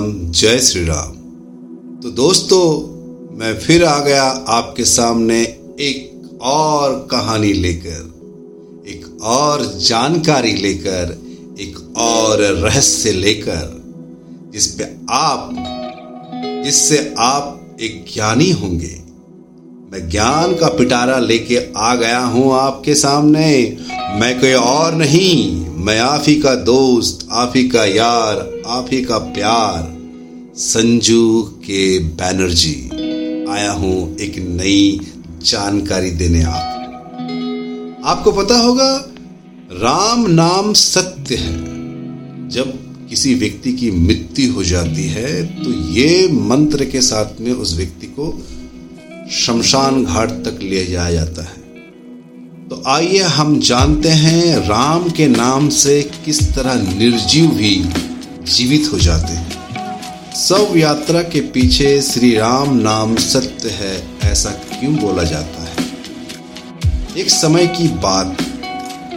जय श्री राम तो दोस्तों, मैं फिर आ गया आपके सामने एक और कहानी लेकर, एक और जानकारी लेकर, एक और रहस्य लेकर जिस पे आप, जिससे आप एक ज्ञानी होंगे। मैं ज्ञान का पिटारा लेके आ गया हूँ आपके सामने। मैं कोई और नहीं मैं आप ही का दोस्त, आप ही का यार, आप ही का प्यार, संजू के बैनर्जी आया हूँ एक नई जानकारी देने आप। आपको पता होगा, राम नाम सत्य है। जब किसी व्यक्ति की मृत्यु हो जाती है तो ये मंत्र के साथ में उस व्यक्ति को शमशान घाट तक ले जाया जाता है। तो आइए हम जानते हैं राम के नाम से किस तरह निर्जीव भी जीवित हो जाते हैं। सब यात्रा के पीछे श्री राम नाम सत्य है, ऐसा क्यों बोला जाता है? एक समय की बात,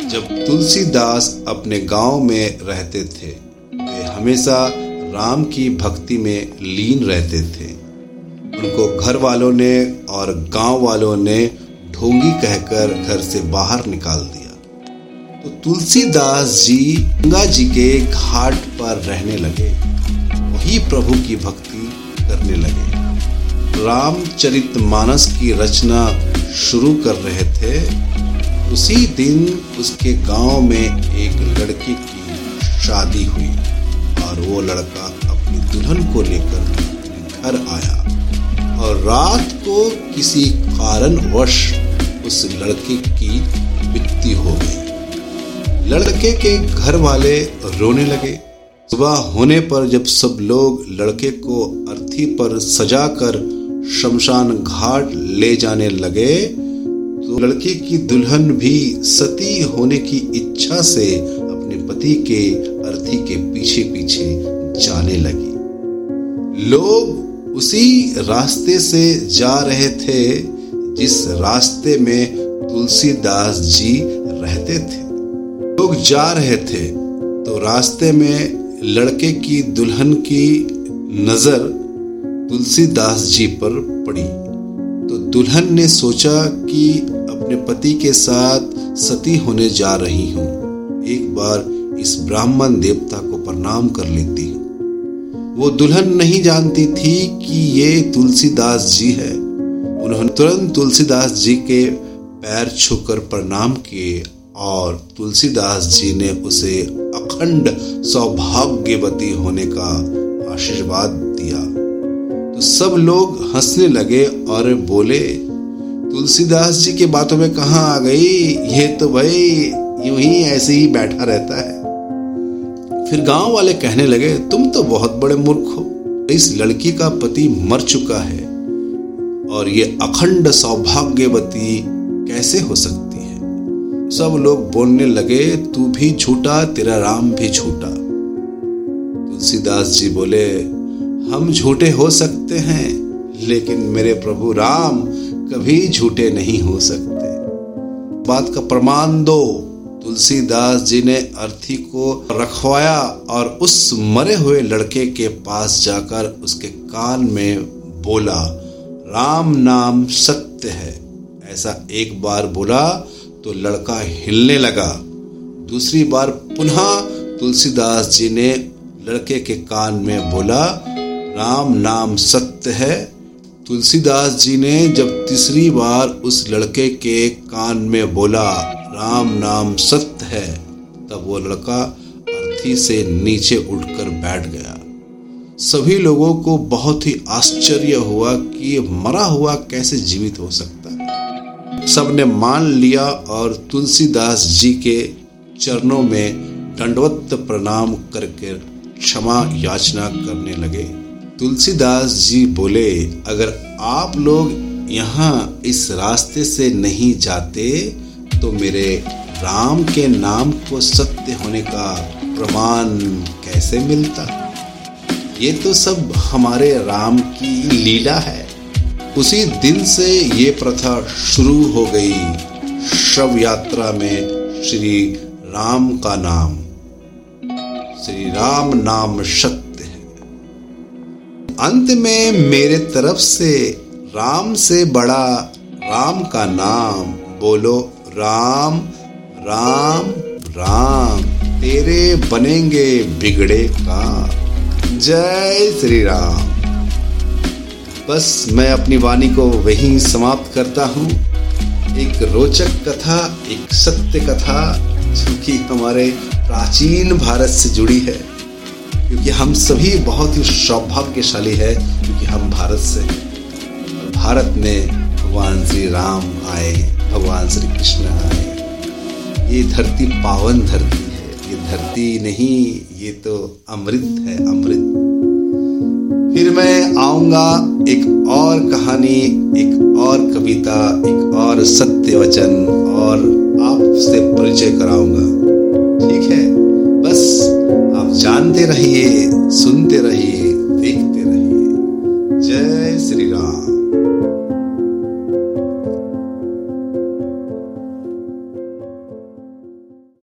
जब तुलसीदास अपने गाँव में रहते थे, वे हमेशा राम की भक्ति में लीन रहते थे। उनको घर वालों ने और गाँव वालों ने ढोंगी कहकर घर से बाहर निकाल दिया। तो तुलसीदास जी गंगा जी के घाट पर रहने लगे। वही प्रभु की भक्ति करने लगे। रामचरित मानस की रचना शुरू कर रहे थे। उसी दिन उसके गाँव में एक लड़की की शादी हुई और वो लड़का अपनी दुल्हन को लेकर घर आया। और रात को किसी कारणवश उस लड़के की मृत्यु हो गई। लड़के के घर वाले रोने लगे। सुबह होने पर जब सब लोग लड़के को अर्थी पर सजाकर शमशान घाट ले जाने लगे तो लड़की की दुल्हन भी सती होने की इच्छा से अपने पति के अर्थी के पीछे पीछे जाने लगी। लोग उसी रास्ते से जा रहे थे जिस रास्ते में तुलसीदास जी रहते थे, लोग जा रहे थे तो रास्ते में लड़के की दुल्हन की नज़र तुलसीदास जी पर पड़ी। तो दुल्हन ने सोचा कि अपने पति के साथ सती होने जा रही हूँ। एक बार इस ब्राह्मण देवता को प्रणाम कर लेती हूँ। वो दुल्हन नहीं जानती थी कि ये तुलसीदास जी है। उन्होंने तुरंत तुलसीदास जी के पैर छूकर प्रणाम किए और तुलसीदास जी ने उसे अखंड सौभाग्यवती होने का आशीर्वाद दिया। तो सब लोग हंसने लगे और बोले, तुलसीदास जी के बातों में कहा आ गई? ये तो भाई यूँ ही ऐसे ही बैठा रहता है। फिर गाँव वाले कहने लगे, तुम तो बहुत बड़े मूर्ख हो। इस लड़की का पति मर चुका है। और ये अखंड सौभाग्यवती कैसे हो सकती है? सब लोग बोलने लगे, तू भी झूठा तेरा राम भी झूठा तुलसीदास जी बोले, हम झूठे हो सकते हैं, लेकिन मेरे प्रभु राम कभी झूठे नहीं हो सकते। बात का प्रमाण दो। तुलसीदास जी ने अर्थी को रखवाया और उस मरे हुए लड़के के पास जाकर उसके कान में बोला राम नाम सत्य है। ऐसा एक बार बोला तो लड़का हिलने लगा। दूसरी बार पुनः तुलसीदास जी ने लड़के के कान में बोला, राम नाम सत्य है। तुलसीदास जी ने जब तीसरी बार उस लड़के के कान में बोला, राम नाम सत्य है, तब वो लड़का अर्थी से नीचे उठकर बैठ गया। सभी लोगों को बहुत ही आश्चर्य हुआ कि ये मरा हुआ कैसे जीवित हो सकता है। सबने मान लिया और तुलसीदास जी के चरणों में दंडवत प्रणाम करके क्षमा याचना करने लगे। तुलसीदास जी बोले, अगर आप लोग यहाँ इस रास्ते से नहीं जाते तो मेरे राम के नाम को सत्य होने का प्रमाण कैसे मिलता? ये तो सब हमारे राम की लीला है। उसी दिन से ये प्रथा शुरू हो गई। शव यात्रा में श्री राम का नाम। श्री राम नाम सत्य है। अंत में मेरे तरफ़ से राम से बड़ा राम का नाम बोलो, राम राम राम। तेरे बनेंगे बिगड़े का जय श्री राम बस मैं अपनी वाणी को वहीं समाप्त करता हूँ। एक रोचक कथा, एक सत्य कथा, जो कि हमारे प्राचीन भारत से जुड़ी है। क्योंकि हम सभी बहुत ही सौभाग्यशाली है, क्योंकि हम भारत से और भारत में भगवान श्री राम आए, भगवान श्री कृष्ण आए। ये धरती पावन धरती। है ये धरती नहीं, ये तो अमृत है, अमृत। फिर मैं आऊँगा एक और कहानी, एक और कविता, एक और सत्य वचन, और आपसे परिचय कराऊँगा। ठीक है? बस आप जानते रहिए, सुनते रहिए।